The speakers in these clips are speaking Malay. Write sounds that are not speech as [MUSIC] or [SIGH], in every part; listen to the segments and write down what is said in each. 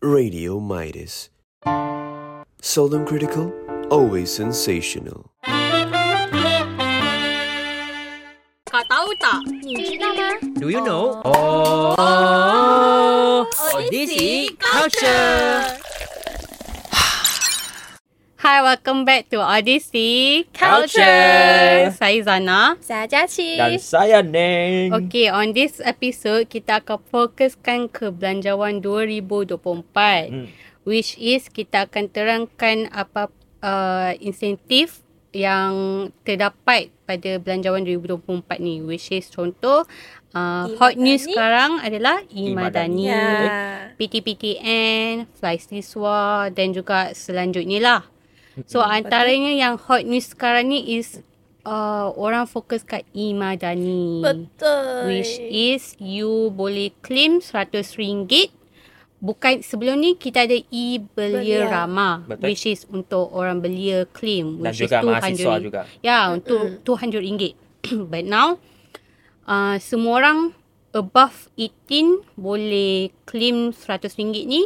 Radio Midas. Seldom critical, always sensational. Kau tahu tak? 你知道吗？ Do you know? Oh, Odyssey Culture. Hi, welcome back to Odyssey Culture. Saya Zana. Saya 佳琪。Dan saya Neng. Okay, on this episode, kita akan fokuskan ke belanjawan 2024. Hmm. Which is, kita akan terangkan apa uh, insentif yang terdapat pada belanjawan 2024 ni. Which is contoh, uh, hot news sekarang adalah E-Madani. E-Madani. Ya. PTPTN, Fly Siswa dan juga selanjutnya lah. So antaranya yang hot news sekarang ni is uh, orang fokus kat E-Madani. Betul. Which is you boleh claim RM100. Bukan sebelum ni kita ada e-belia Belia. ramah Betul. which is untuk orang belia claim Dan which juga is 200 mahasiswa juga. Ya, untuk RM200. [COUGHS] But now uh, semua orang above 18 boleh claim RM100 ni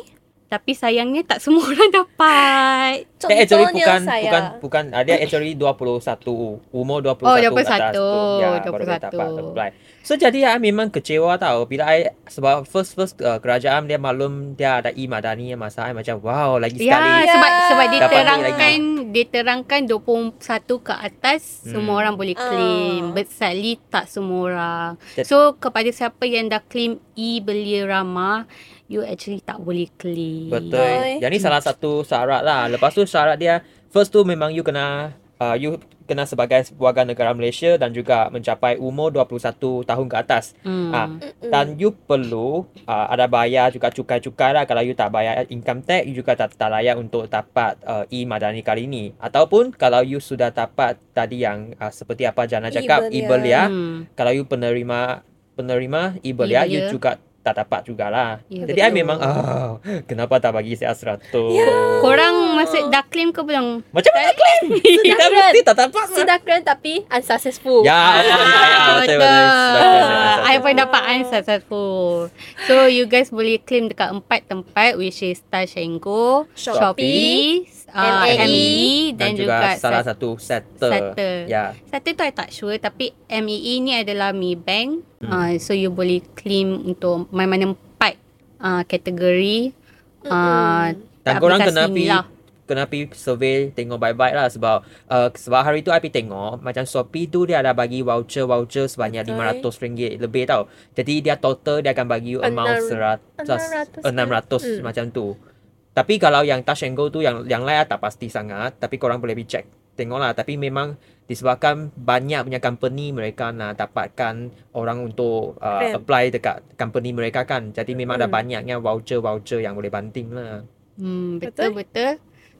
tapi sayangnya tak semua orang [LAUGHS] dapat. Dia actually Contohnya bukan saya. bukan bukan uh, dia actually 21 umur 21 Oh, ke 21. atas tu ya baru boleh 21. dapat apply. So jadi I memang kecewa tau bila I sebab first first uh, kerajaan dia maklum dia ada e-madani masa I macam wow lagi Ya, sekali. Ya. sebab sebab Dapat diterangkan diterangkan 21 ke atas Hmm. semua orang boleh claim. Ah. But sadly tak semua orang. So kepada siapa yang dah claim e-belia ramah, you actually tak boleh claim. Betul. Oi. Yang ni salah satu syarat lah. Lepas tu syarat dia first tu memang you kena uh, you kena sebagai warga negara Malaysia dan juga mencapai umur 21 tahun ke atas. Hmm. Ah, dan you perlu uh, ada bayar juga cukai-cukai lah kalau you tak bayar income tax you juga tak, tak layak untuk dapat uh, e-madani kali ni ataupun kalau you sudah dapat tadi yang uh, seperti apa Jana cakap E-Belia. e-belia Hmm. kalau you penerima penerima e-belia you E-belia. juga tak dapat jugalah Ya, jadi I betul. memang oh, kenapa tak bagi saya 100 Korang maksud dah claim ke belum? macam mana claim kita Sudah mesti tak dapat Sudah keren tapi unsuccessful. ya, ya, ya, ya, betul, betul. Sudah kena, I pun dapat unsuccessful. So you guys boleh claim dekat empat tempat which is Go, Shopee, uh, MAE dan, dan, juga, salah Sat- satu settle Settle. ya Satu tu I tak sure tapi MEE ni adalah Maybank. Hmm. Uh, so you boleh claim untuk mana-mana empat uh, kategori. Uh, Dan korang kena pi lah. kena pi survey tengok baik-baik lah sebab uh, sebab hari tu I pi tengok macam Shopee tu dia ada bagi voucher-voucher sebanyak Betul. RM500 lebih tau. Jadi dia total dia akan bagi you amount Enam- 100 600 600 macam tu. Tapi kalau yang Touch and Go tu yang yang lain tak pasti sangat tapi korang boleh pergi check. Tengoklah tapi memang disebabkan banyak punya company mereka nak dapatkan orang untuk uh, apply dekat company mereka kan. Jadi memang ada Hmm. banyaknya voucher-voucher yang boleh banting lah. Hmm, Betul? betul betul.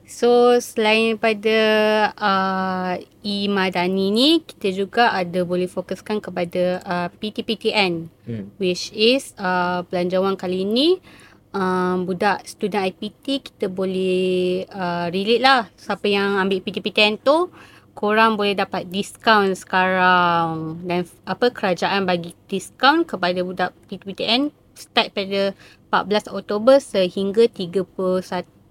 So selain pada uh, e-madani ni kita juga ada boleh fokuskan kepada uh, PTPTN Hmm. which is uh, belanjawan kali ni um, budak student IPT kita boleh uh, relate lah siapa yang ambil PTPTN tu korang boleh dapat diskaun sekarang dan apa kerajaan bagi diskaun kepada budak PTPTN start pada 14 Oktober sehingga 31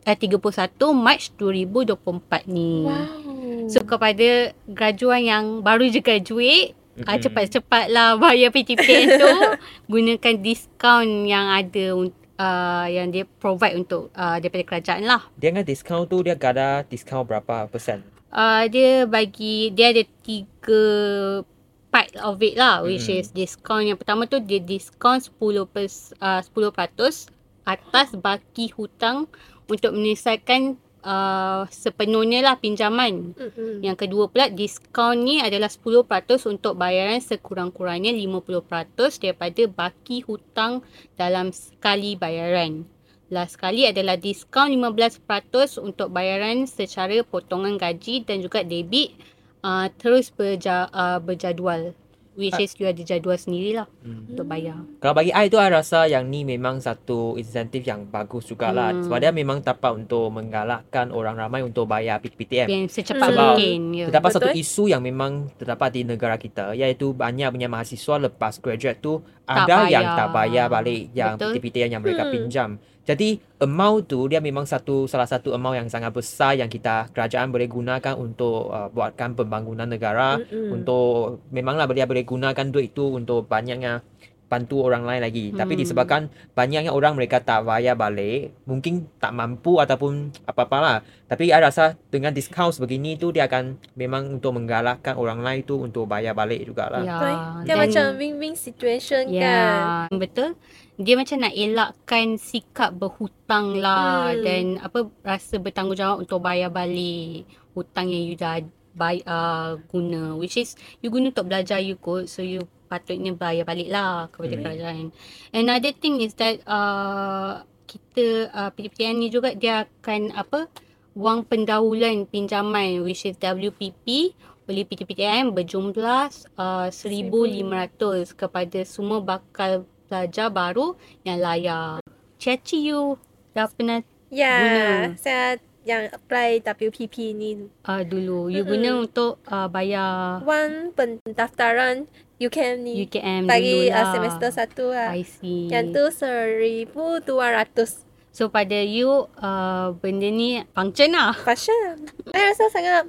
eh, 31 Mac 2024 ni. Wow. So kepada graduan yang baru je graduate Ah cepat-cepatlah bayar PTPN tu [LAUGHS] gunakan diskaun yang ada un- uh, yang dia provide untuk uh, daripada kerajaan lah. Dia dengan diskaun tu dia ada diskaun berapa persen? Uh, dia bagi dia ada tiga part of it lah which Mm. is diskaun yang pertama tu dia diskaun 10 pers, uh, 10% atas baki hutang untuk menyelesaikan uh, sepenuhnya lah pinjaman. Mm-mm. Yang kedua pula diskaun ni adalah 10% untuk bayaran sekurang-kurangnya 50% daripada baki hutang dalam sekali bayaran. Last sekali adalah diskaun 15% untuk bayaran secara potongan gaji dan juga debit uh, terus berja, uh, berjadual. Which is you ada jadual sendirilah Hmm. untuk bayar. Kalau bagi I tu I rasa yang ni memang satu insentif yang bagus jugalah Hmm. sebab dia memang dapat untuk menggalakkan orang ramai untuk bayar PTPTM. Yang secepat Sebab mungkin. Ya. Terdapat satu Betul. isu yang memang terdapat di negara kita iaitu banyak punya mahasiswa lepas graduate tu Tak ada yang bayar. tak bayar balik yang Betul. PTPTN yang mereka Hmm. pinjam. Jadi amount tu dia memang satu salah satu amount yang sangat besar yang kita kerajaan boleh gunakan untuk uh, buatkan pembangunan negara Mm-mm. untuk memanglah dia boleh gunakan duit itu untuk banyaknya bantu orang lain lagi. Tapi Hmm. disebabkan banyaknya orang mereka tak bayar balik, mungkin tak mampu ataupun apa-apalah. Tapi saya rasa dengan discount begini tu dia akan memang untuk menggalakkan orang lain tu untuk bayar balik jugalah. Ya. Betul. Dia Dan- macam win-win situation Ya, kan. betul. Dia macam nak elakkan sikap berhutang lah Hmm. dan apa rasa bertanggungjawab untuk bayar balik hutang yang you dah buy, uh, guna which is you guna untuk belajar you kot so you patutnya bayar balik lah kepada Hmm. kerajaan. Another thing is that uh, kita uh, PTPTN ni juga dia akan apa wang pendahuluan pinjaman which is WPP oleh PTPTN berjumlah uh, 1,500 kepada semua bakal pelajar baru yang layak. Cici you dah pernah Ya, Guna. saya yang apply WPP ni. uh, dulu. You Mm-mm. guna untuk uh, bayar One pendaftaran UKM ni. UKM Bagi dulu lah. uh, semester satu lah. I see. Yang tu seribu dua ratus. So pada you uh, benda ni function lah. Fashion. Saya rasa sangat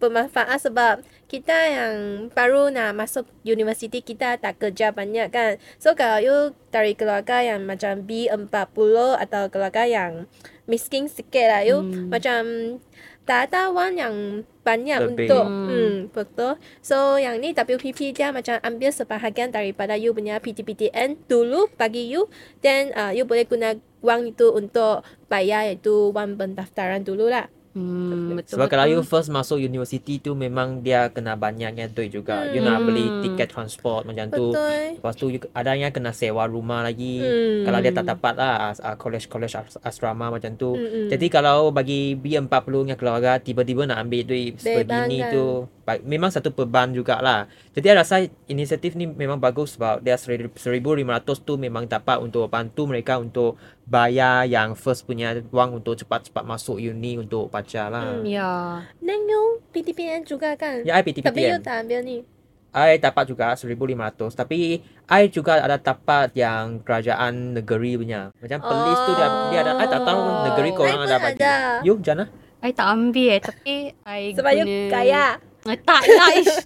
bermanfaat sebab kita yang baru nak masuk universiti kita tak kerja banyak kan. So kalau you dari keluarga yang macam B40 atau keluarga yang miskin sikit lah you Hmm. macam tak ada wang yang banyak Lebih. untuk Hmm. hmm. betul. So yang ni WPP dia macam ambil sebahagian daripada you punya PTPTN dulu bagi you then uh, you boleh guna wang itu untuk bayar iaitu wang pendaftaran dulu lah. Hmm, betul Sebab kalau you betul. first masuk universiti tu memang dia kena banyaknya duit juga. You nak beli Hmm. tiket transport macam tu. Betul. Lepas tu you, ada yang kena sewa rumah lagi. Hmm. Kalau dia tak dapat lah uh, college-college as- asrama macam tu. Mm-mm. Jadi kalau bagi B40 nya keluarga tiba-tiba nak ambil duit sebegini kan. tu memang satu beban jugalah. Jadi saya rasa inisiatif ni memang bagus sebab dia 1500 tu memang dapat untuk bantu mereka untuk bayar yang first punya wang untuk cepat-cepat masuk uni untuk baca lah. Hmm. Ya. Then you PTPN juga kan? Ya, I Tapi you tak ambil ni. I dapat juga 1500 tapi I juga ada dapat yang kerajaan negeri punya. Macam polis tu dia dia ada I tak tahu Oh. negeri korang I ada pun bagi. ada. You Jana? I tak ambil eh, tapi I Sebab guna... you kaya. Ah, tak lah [LAUGHS] ish.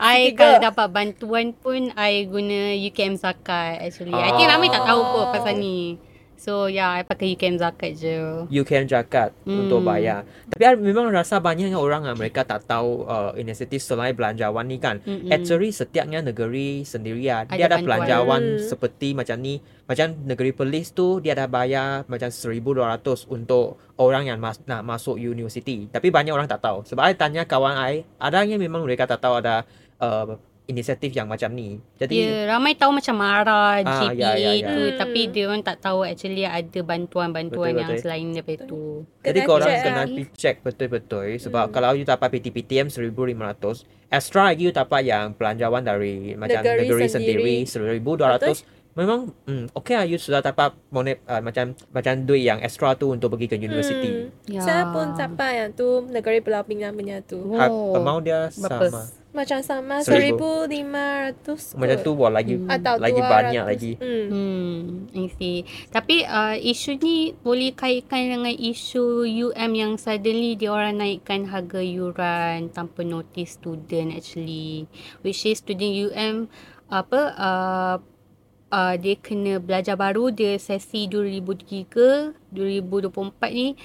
I Tiga. kalau dapat bantuan pun I guna UKM Zakat actually. I think ramai tak tahu kot pasal ni. So yeah, I pakai UKM Zakat je. Can zakat Hmm. untuk bayar. Tapi I memang rasa banyaknya orang ah mereka tak tahu uh, inisiatif selain belanjawan ni kan. Mm-mm. Actually setiapnya negeri sendiri ah. Ada Dia ada belanjawan Hmm. seperti macam ni. Macam negeri Perlis tu dia ada bayar macam 1200 untuk orang yang mas- nak masuk universiti. Tapi banyak orang tak tahu. Sebab I tanya kawan I, ada yang memang mereka tak tahu ada uh, inisiatif yang macam ni. Jadi Dia ramai tahu macam MARA, Ah, GPA ya, ya, ya. tu Hmm. tapi dia orang tak tahu actually ada bantuan-bantuan Betul, yang betul. selain daripada tu. Jadi Kena korang check kena lah. pergi check betul-betul sebab Hmm. kalau you dapat PTPTM 1500, extra lagi you dapat yang belanjawan dari macam Negeri negeri, sendiri. sendiri 1200. Memang hmm, okay lah you sudah dapat monet uh, macam macam duit yang extra tu untuk pergi ke universiti. Hmm. Ya. Saya pun dapat yang tu negeri Pulau Pinang punya tu. Ha, Oh. amount dia Berapa? Macam sama Seribu. 1500 Macam tu wah lagi Hmm. atau lagi 200. banyak lagi. Hmm. Hmm, I see. Tapi uh, isu ni boleh kaitkan dengan isu UM yang suddenly dia orang naikkan harga yuran tanpa notice student actually. Which is student UM apa uh, uh, dia kena belajar baru dia sesi 2023 2024 ni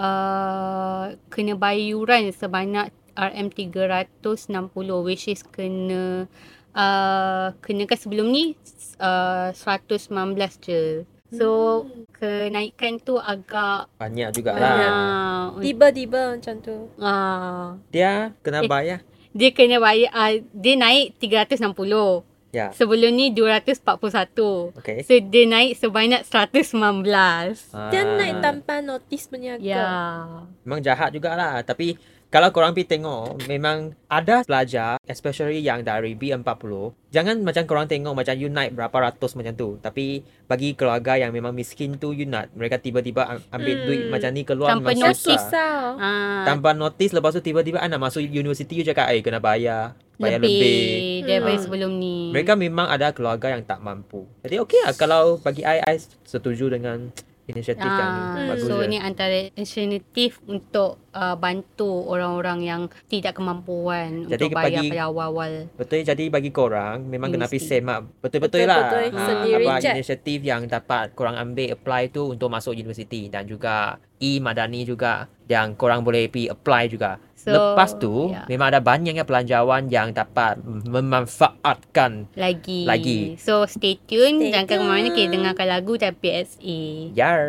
uh, kena bayar yuran sebanyak RM360 which is kena uh, kenakan sebelum ni uh, 119 je. So kenaikan tu agak Banyak juga Banyak. lah. uh, Tiba-tiba macam tu. uh, Dia kena Eh. bayar. dia kena bayar uh, dia naik 360. Ya. Sebelum ni 241. Okay. So dia naik sebanyak 119. Dia Ah. naik tanpa notis punya ke? Ya. Memang jahat jugalah. Tapi kalau korang pergi tengok, memang ada pelajar, especially yang dari B40, jangan macam korang tengok macam you naik berapa ratus macam tu. Tapi bagi keluarga yang memang miskin tu, you nak mereka tiba-tiba am- ambil Hmm. duit macam ni keluar Tanpa memang notice susah. Susah. Ah, Tanpa notis, lepas tu tiba-tiba I nak masuk universiti, you cakap, eh kena bayar. bayar lebih, lebih. daripada Hmm. sebelum ni. Mereka memang ada keluarga yang tak mampu. Jadi okey lah kalau bagi I, I setuju dengan inisiatif yang ni. Ah, Bagus so je. ni antara inisiatif untuk uh, bantu orang-orang yang tidak kemampuan Jadi untuk bayar bagi- pada awal-awal. Betul jadi bagi korang memang kena pergi betul-betul lah. Betul-betul, sendiri apa je. inisiatif yang dapat korang ambil apply tu untuk masuk universiti dan juga e-madani juga yang korang boleh pergi apply juga. So, Lepas tu ya. memang ada banyaknya pelanjawan yang dapat memanfaatkan Lagi. Lagi. So stay tune. Stay Jangan ke mana-mana kita dengarkan lagu dan PSA. Yar.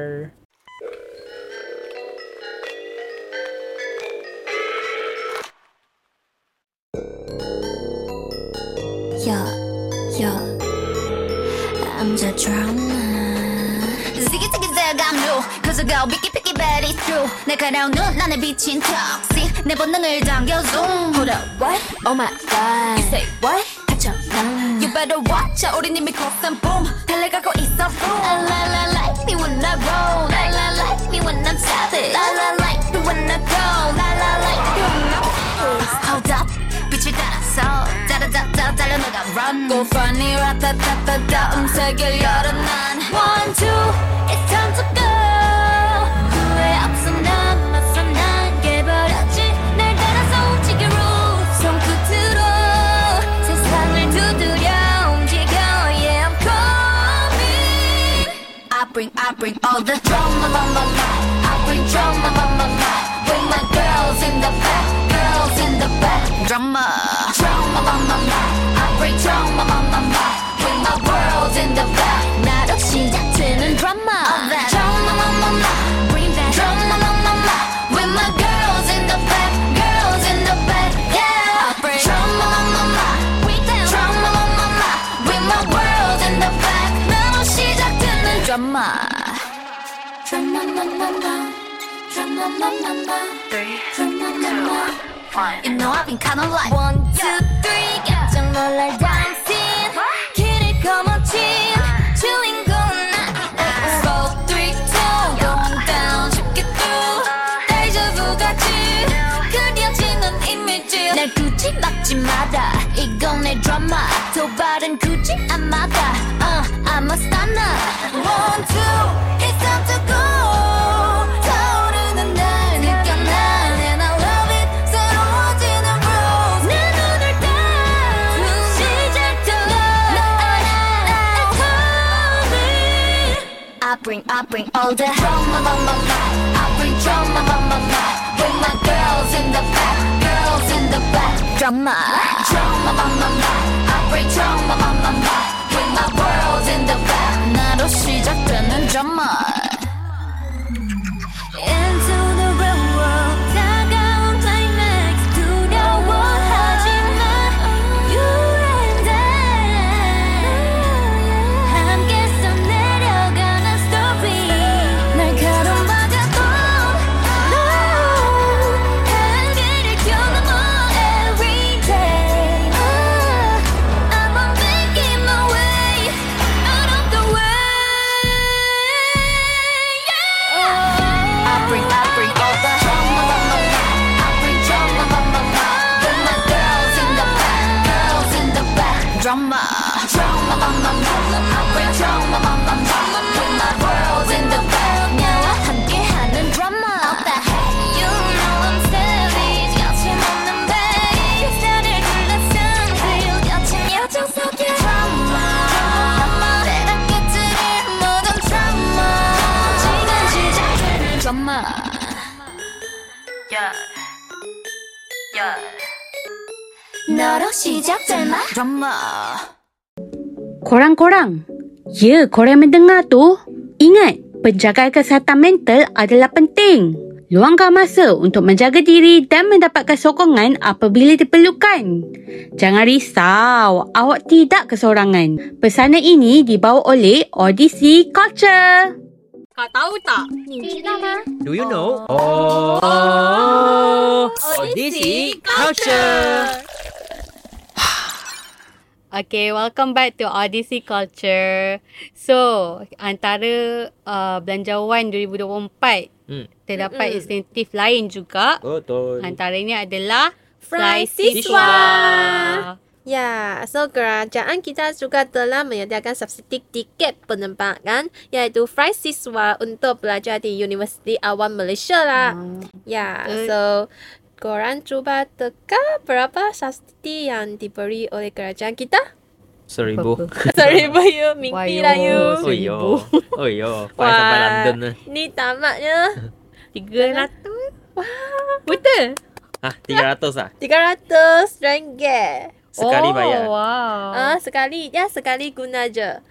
Yeah, yeah. I'm the drama. Ziggy ziggy zag I'm new. Cause I go picky picky it's true. 날카로운 눈 안에 비친 toxic. 내 본능을 당겨 zoom. Hold up, what? Oh my god. You say what? 닥쳐 난. You better watch out. 이미 cross and boom. 달려가고 있어 boom. La la la like me when I roll. La la like me when I'm savage. La la like me when I go. La la like me when I'm Hold up. 빛을 따라서 따라따따 달려 나가 run Go funny 라따따따따 음색을 열어 난 One, two, I bring all the drama, my, my, my. I bring drama, my, my, my. With my girls in the back, girls in the back. Drama, drama, my, my, my. I bring drama, my, my, my. With my world in the back. 나로 시작되는 drama. Drama, my, my, my. Bring that drama, my, my, my. With my girls in the back, girls in the back. Yeah, I bring drama, my, my, my. Bring that drama, my, my, my. With my world in the back. 나로 시작되는 drama. You know I've been kinda like one, two, three. 깜짝 놀랄 dancing. 길을 거머쥔 주인공은 나. Four, three, two. Going down, 쉽게 through. 데자vu 같이 그려지는 이미지. 날 굳이 막지 마라. 이건 내 드라마. 도발은 굳이 안 막아. Uh, I'm a stunner. One, two, it's time to go. I bring, I bring all the drama, my, my, my. I bring drama, my, my, my. With my girls in the back, girls in the back. Drama, drama, my, my, my. I bring drama, my, my, my. With my world in the back. 나로 시작되는 drama. drama. Korang korang, ya korang mendengar tu, ingat penjaga kesihatan mental adalah penting. Luangkan masa untuk menjaga diri dan mendapatkan sokongan apabila diperlukan. Jangan risau, awak tidak kesorangan. Pesanan ini dibawa oleh Odyssey Culture. Kau tahu tak? Do you know? Oh. Oh. Oh. Odyssey Culture. Okay, welcome back to Odyssey Culture. So, antara uh, belanjawan 2024, Hmm. terdapat insentif lain juga. Betul. Antaranya adalah Fly Siswa. Ya, so kerajaan kita juga telah menyediakan subsidi tiket penerbangan iaitu Fly Siswa untuk pelajar di Universiti Awam Malaysia lah. Hmm. Ya, Betul. so korang cuba teka berapa subsidi yang diberi oleh kerajaan kita? Seribu. [LAUGHS] Seribu you, mimpi lah you. Oh yo. Oh yo. Sampai London lah. Ni tamatnya. [LAUGHS] Tiga ratus. Betul? Hah, 300 lah. 300 ringgit. Sekali oh, bayar. Wow. Ah, sekali, ya sekali guna je.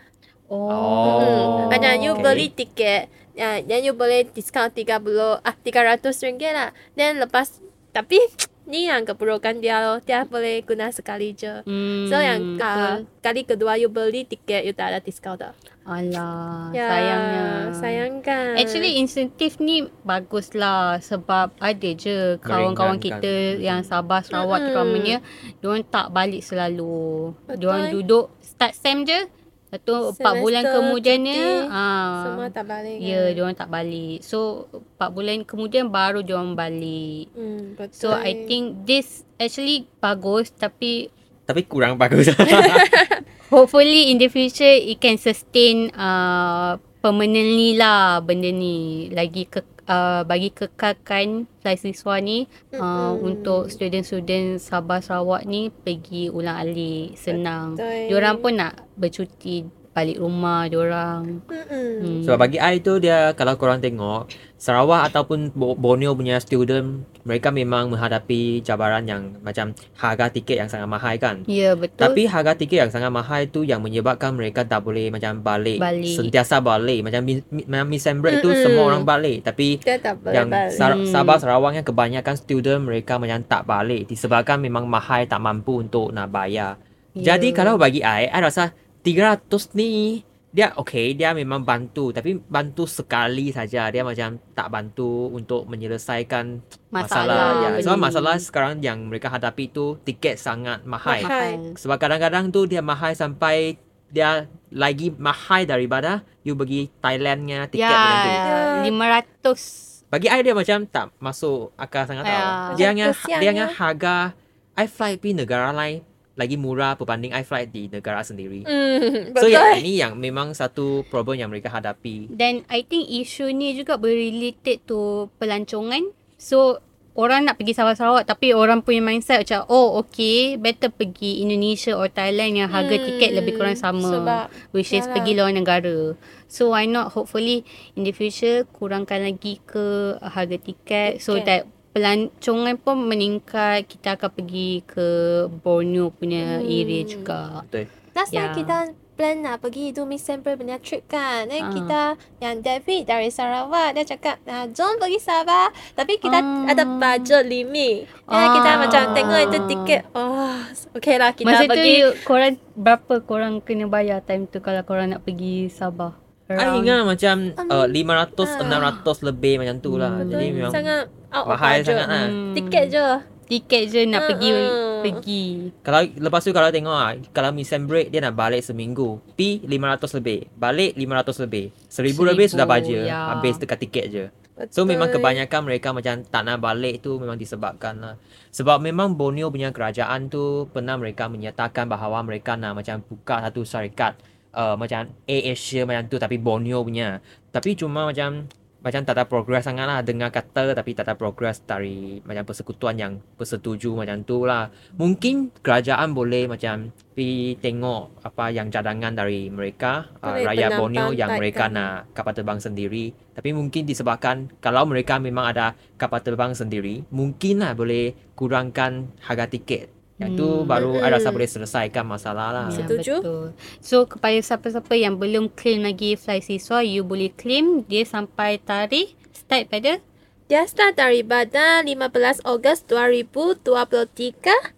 oh. Hmm. Macam you okay. beli tiket, ya, then you boleh diskaun 30 ah 300 ringgit lah. Then lepas tapi [TSK] ni yang keburukan dia loh. Dia boleh guna sekali je. Hmm, So yang uh, kali kedua you beli tiket you tak ada diskaun dah. Alah, Ya, sayangnya. Sayangkan. Actually insentif ni bagus lah sebab ada je kawan-kawan Meringankan. kita yang Sabah Sarawak Mm-mm. terutamanya diorang tak balik selalu. Betul. Diorang duduk start SEM je. Lepas tu 4 Semester bulan kemudiannya cuti, ah semua tak balik. Ya, yeah, diorang tak balik. So 4 bulan kemudian baru diorang balik. Hmm, betul. So I think this actually bagus tapi Tapi kurang bagus. [LAUGHS] [LAUGHS] hopefully in the future it can sustain uh, permanently lah benda ni lagi ke uh, bagi kekalkan fly siswa ni uh, untuk student-student Sabah Sarawak ni pergi ulang alik senang. Betul. Diorang pun nak bercuti balik rumah diorang. Mm-mm. Hmm. Sebab bagi I tu dia kalau korang tengok Sarawak ataupun Bo- Borneo punya student mereka memang menghadapi cabaran yang macam harga tiket yang sangat mahal kan. Ya betul. Tapi harga tiket yang sangat mahal tu yang menyebabkan mereka tak boleh macam balik, Balik. sentiasa balik. Macam mi- mi- macam Miss Break tu Mm-mm. semua orang balik tapi Dia tak boleh yang balik. Sar- Hmm. Sabah Sarawak yang kebanyakan student mereka macam tak balik disebabkan memang mahal tak mampu untuk nak bayar. Ya. Jadi kalau bagi I, I rasa 300 ni dia okay dia memang bantu tapi bantu sekali saja dia macam tak bantu untuk menyelesaikan Masalah masalah, ya. Sebab masalah sekarang yang mereka hadapi tu tiket sangat mahal. Mahal. Sebab kadang-kadang tu dia mahal sampai dia lagi mahal daripada you pergi Thailandnya tiket ya, macam tu. Ya. 500 Bagi I dia macam tak masuk akal sangat Ya. tau. Dia yang kesian dia ya. yang harga I flight pergi negara lain lagi murah berbanding I flight di negara sendiri. Hmm, [LAUGHS] So yang ini yang memang satu problem yang mereka hadapi. Dan I think isu ni juga berrelated to pelancongan. So orang nak pergi Sabah Sarawak tapi orang punya mindset macam oh okay better pergi Indonesia or Thailand yang harga Hmm, tiket lebih kurang sama. sebab which is yalah. pergi luar negara. So why not hopefully in the future kurangkan lagi ke harga tiket, so Tiket. that pelancongan pun meningkat kita akan pergi ke Borneo punya Hmm. area juga. Betul. Last time Ya. kita plan nak pergi itu Miss Sampler punya trip kan. Dan Ah. kita yang David dari Sarawak dia cakap nah, jom pergi Sabah. Tapi kita Ah. ada budget limit. Dan Ah. kita macam tengok itu tiket. Oh, okay lah kita Masa tu pergi. you, korang berapa korang kena bayar time tu kalau korang nak pergi Sabah? I ingat macam uh, 500 ah. 600 lebih macam tu lah. Hmm. Jadi memang sangat out of mahal budget. sangat lah. Hmm. Tiket je. Tiket je nak pergi Mm-mm. pergi. Kalau lepas tu kalau tengok ah, kalau miss and break dia nak balik seminggu. Pi 500 lebih. Balik 500 lebih. 1000 lebih sudah baja. ya. Habis dekat tiket je. So Betul. memang kebanyakan mereka macam tak nak balik tu memang disebabkan lah. Sebab memang Borneo punya kerajaan tu pernah mereka menyatakan bahawa mereka nak macam buka satu syarikat uh, macam Air Asia macam tu tapi Borneo punya. Tapi cuma macam macam tak ada progress sangat lah dengar kata tapi tak ada progress dari macam persekutuan yang bersetuju macam tu lah. Mungkin kerajaan boleh macam pergi tengok apa yang cadangan dari mereka uh, rakyat Borneo yang mereka penampangkan. nak kapal terbang sendiri. Tapi mungkin disebabkan kalau mereka memang ada kapal terbang sendiri, mungkin lah boleh kurangkan harga tiket. Yang tu Hmm. baru I rasa boleh selesaikan masalah lah. Ya, Setuju? betul. So kepada siapa-siapa yang belum claim lagi fly siswa, you boleh claim dia sampai tarikh start pada Dia start daripada 15 Ogos 2023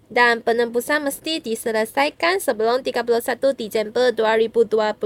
dan penembusan mesti diselesaikan sebelum 31 Disember 2023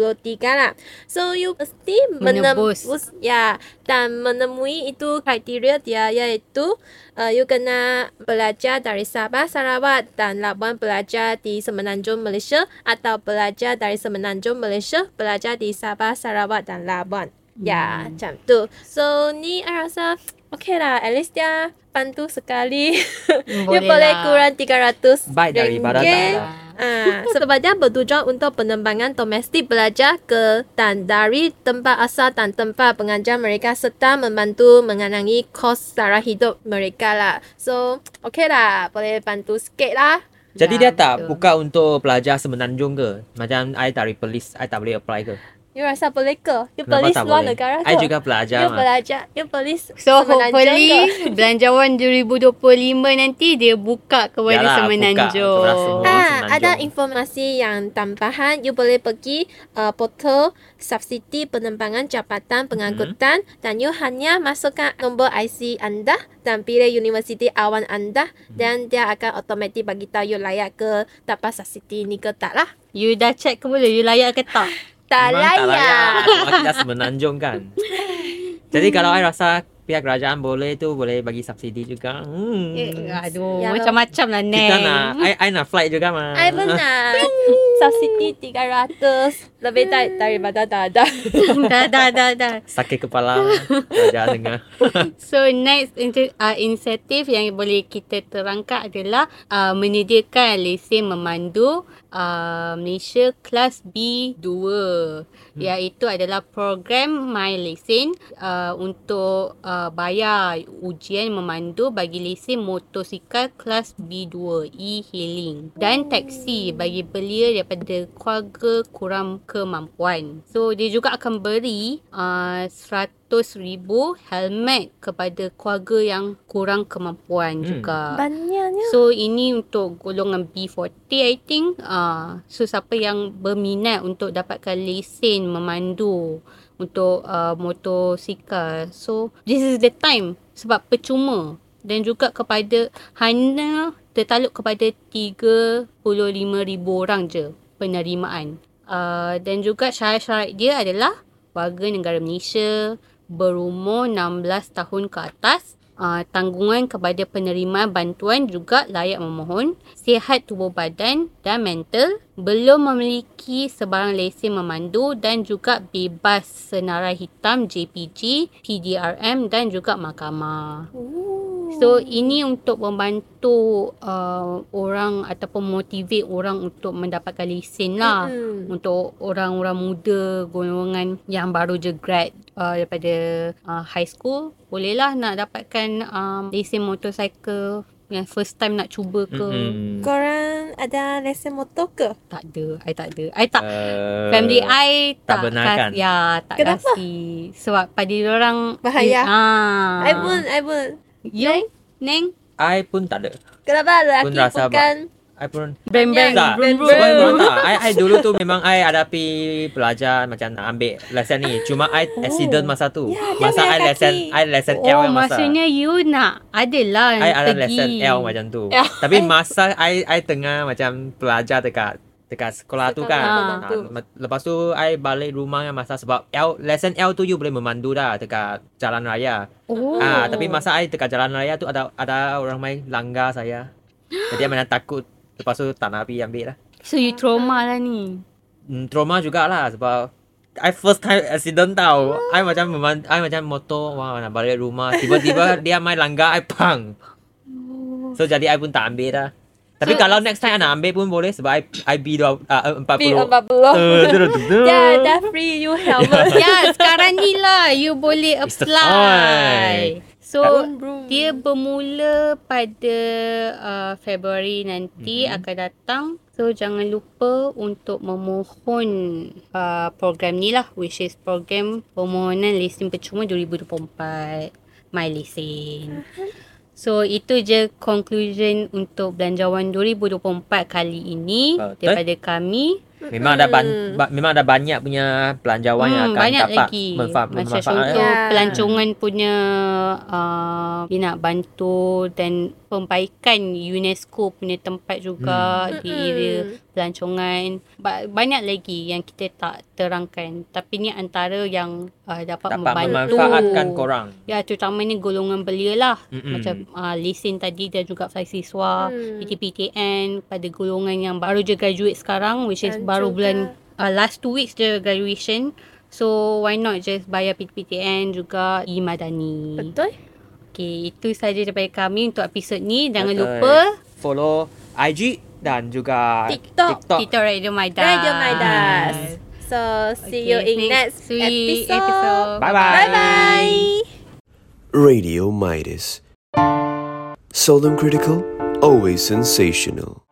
lah. So you mesti Menebus. menembus ya dan menemui itu kriteria dia iaitu uh, you kena belajar dari Sabah Sarawak dan Labuan belajar di Semenanjung Malaysia atau belajar dari Semenanjung Malaysia belajar di Sabah Sarawak dan Labuan. Ya, macam tu. So ni I rasa Okay lah, at least dia bantu sekali. Hmm, [LAUGHS] dia boleh lah. kurang 300 Baik daripada tak ada. Ah, [LAUGHS] sebab dia bertujuan untuk pengembangan domestik belajar ke dan dari tempat asal dan tempat pengajar mereka serta membantu mengenangi kos sara hidup mereka lah. So, okay lah. Boleh bantu sikit lah. Jadi Ya, dia tak betul. buka untuk pelajar semenanjung ke? Macam I tak polis, I tak boleh apply ke? You rasa boleh ke? You Kenapa polis luar boleh? negara ke? I juga pelajar You mah. belajar. You polis So semenanjung hopefully belanjawan 2025 nanti dia buka kepada Yalah, Semenanjung. buka semua. Ah, Semenanjung. ada informasi yang tambahan. You boleh pergi uh, portal subsidi penerbangan jabatan pengangkutan dan you hanya masukkan nombor IC anda dan pilih universiti awan anda dan dia akan automatik bagi tahu you layak ke dapat subsidi ni ke tak lah. You dah check ke belum? You layak ke tak? [LAUGHS] Tak Memang tak layak. kita semenanjung kan. Jadi kalau I rasa pihak kerajaan boleh tu boleh bagi subsidi juga. Hmm. Eh, aduh, Ya, macam-macam lah Neng. Kita nak, I, I nak flight juga mah. I pun [LAUGHS] nak subsidi 300 lebih dari, daripada tak [LAUGHS] ada. dah, dah, dah, dah. Sakit kepala kerajaan dengar. [LAUGHS] So next in- uh, insentif yang boleh kita terangkat adalah uh, menyediakan lesen memandu uh, Malaysia kelas B2 hmm. iaitu adalah program My Lesen uh, untuk uh, bayar ujian memandu bagi lesen motosikal kelas B2 e-hailing dan taksi bagi belia daripada keluarga kurang kemampuan. So dia juga akan beri uh, 100 ribu helmet kepada keluarga yang kurang kemampuan Hmm. juga. Banyaknya. So ini untuk golongan B40 I think. Uh, so siapa yang berminat untuk dapatkan lesen memandu untuk uh, motosikal. So this is the time sebab percuma dan juga kepada hanya tertaluk kepada 35,000 orang je penerimaan. Uh, dan juga syarat-syarat dia adalah warga negara Malaysia berumur 16 tahun ke atas. Uh, tanggungan kepada penerimaan bantuan juga layak memohon, sihat tubuh badan dan mental, belum memiliki sebarang lesen memandu dan juga bebas senarai hitam JPG, PDRM dan juga mahkamah. So ini untuk membantu uh, orang ataupun motivate orang untuk mendapatkan lesen lah. Mm-mm. Untuk orang-orang muda golongan yang baru je grad uh, daripada uh, high school bolehlah nak dapatkan um, lesen motorcycle yang first time nak cuba ke. Mm-mm. Korang ada lesen motor ke? Tak ada, I tak ada. I tak Uh, family I tak tak, benarkan. kas- ya tak Kenapa? kasi sebab pada orang Bahaya. Ah. I pun, I pun. You, Neng, I pun tak ada. Kenapa Pun lelaki rasa bukan? I pun bang bang, tak. brum brum. Sebab tak. I, I dulu tu memang I hadapi pelajar macam nak ambil lesen ni. Cuma I accident masa tu. Dia masa I lesen, kaki. I lesen L Oh, masa. maksudnya you nak adalah I ada lesen L macam tu. Ya. Tapi masa I I tengah macam pelajar dekat dekat sekolah tu kan. Ha, lepas tu I balik rumah yang masa sebab L lesen L tu you boleh memandu dah dekat jalan raya. Oh. Ah, tapi masa I dekat jalan raya tu ada ada orang main langgar saya. Jadi I macam takut. Lepas tu tak nak pergi ambil lah. So you trauma lah ni. Hmm, trauma jugalah sebab I first time accident tau. I macam meman, I macam motor wah nak balik rumah. Tiba-tiba [LAUGHS] dia main langgar I pang. So jadi I pun tak ambil dah. Tapi kalau next time I nak ambil pun boleh sebab I I B dua uh, 40. B40. Uh, du- du- du- du. Ya, dah free you helmet. [LAUGHS] ya, sekarang ni lah you boleh apply. So, dia bermula pada uh, Februari nanti Mhm. akan datang. So, jangan lupa untuk memohon uh, program ni lah. Which is program permohonan lesen percuma 2024. My Lesen. [LAUGHS] So, itu je conclusion untuk Belanjawan 2024 kali ini Betul. daripada kami. Memang ada ban, ba, memang ada banyak punya belanjawan yang Hmm, akan banyak dapat lagi. manfaat Macam manfaat. contoh Ya. pelancongan punya uh, dia nak bantu dan perbaikan UNESCO punya tempat juga Hmm. di area pelancongan. Ba- banyak lagi yang kita tak terangkan. Tapi ni antara yang uh, dapat, dapat membantu. memanfaatkan korang. Ya, terutamanya golongan belia lah. Mm-mm. Macam uh, lesen tadi dan juga flight siswa, Hmm. PTPTN pada golongan yang baru je graduate sekarang which is Dan baru juga- bulan uh, last two weeks je graduation. So why not just bayar PTPTN juga e-madani. Betul? Okey, itu saja daripada kami untuk episod ni. Jangan Betul. lupa Follow IG dan juga TikTok. TikTok. kita Radio Maidas. Radio Midas. So, see you Okay, in next episode. episode. Bye-bye. Bye-bye. Radio Midas. Seldom critical, always sensational.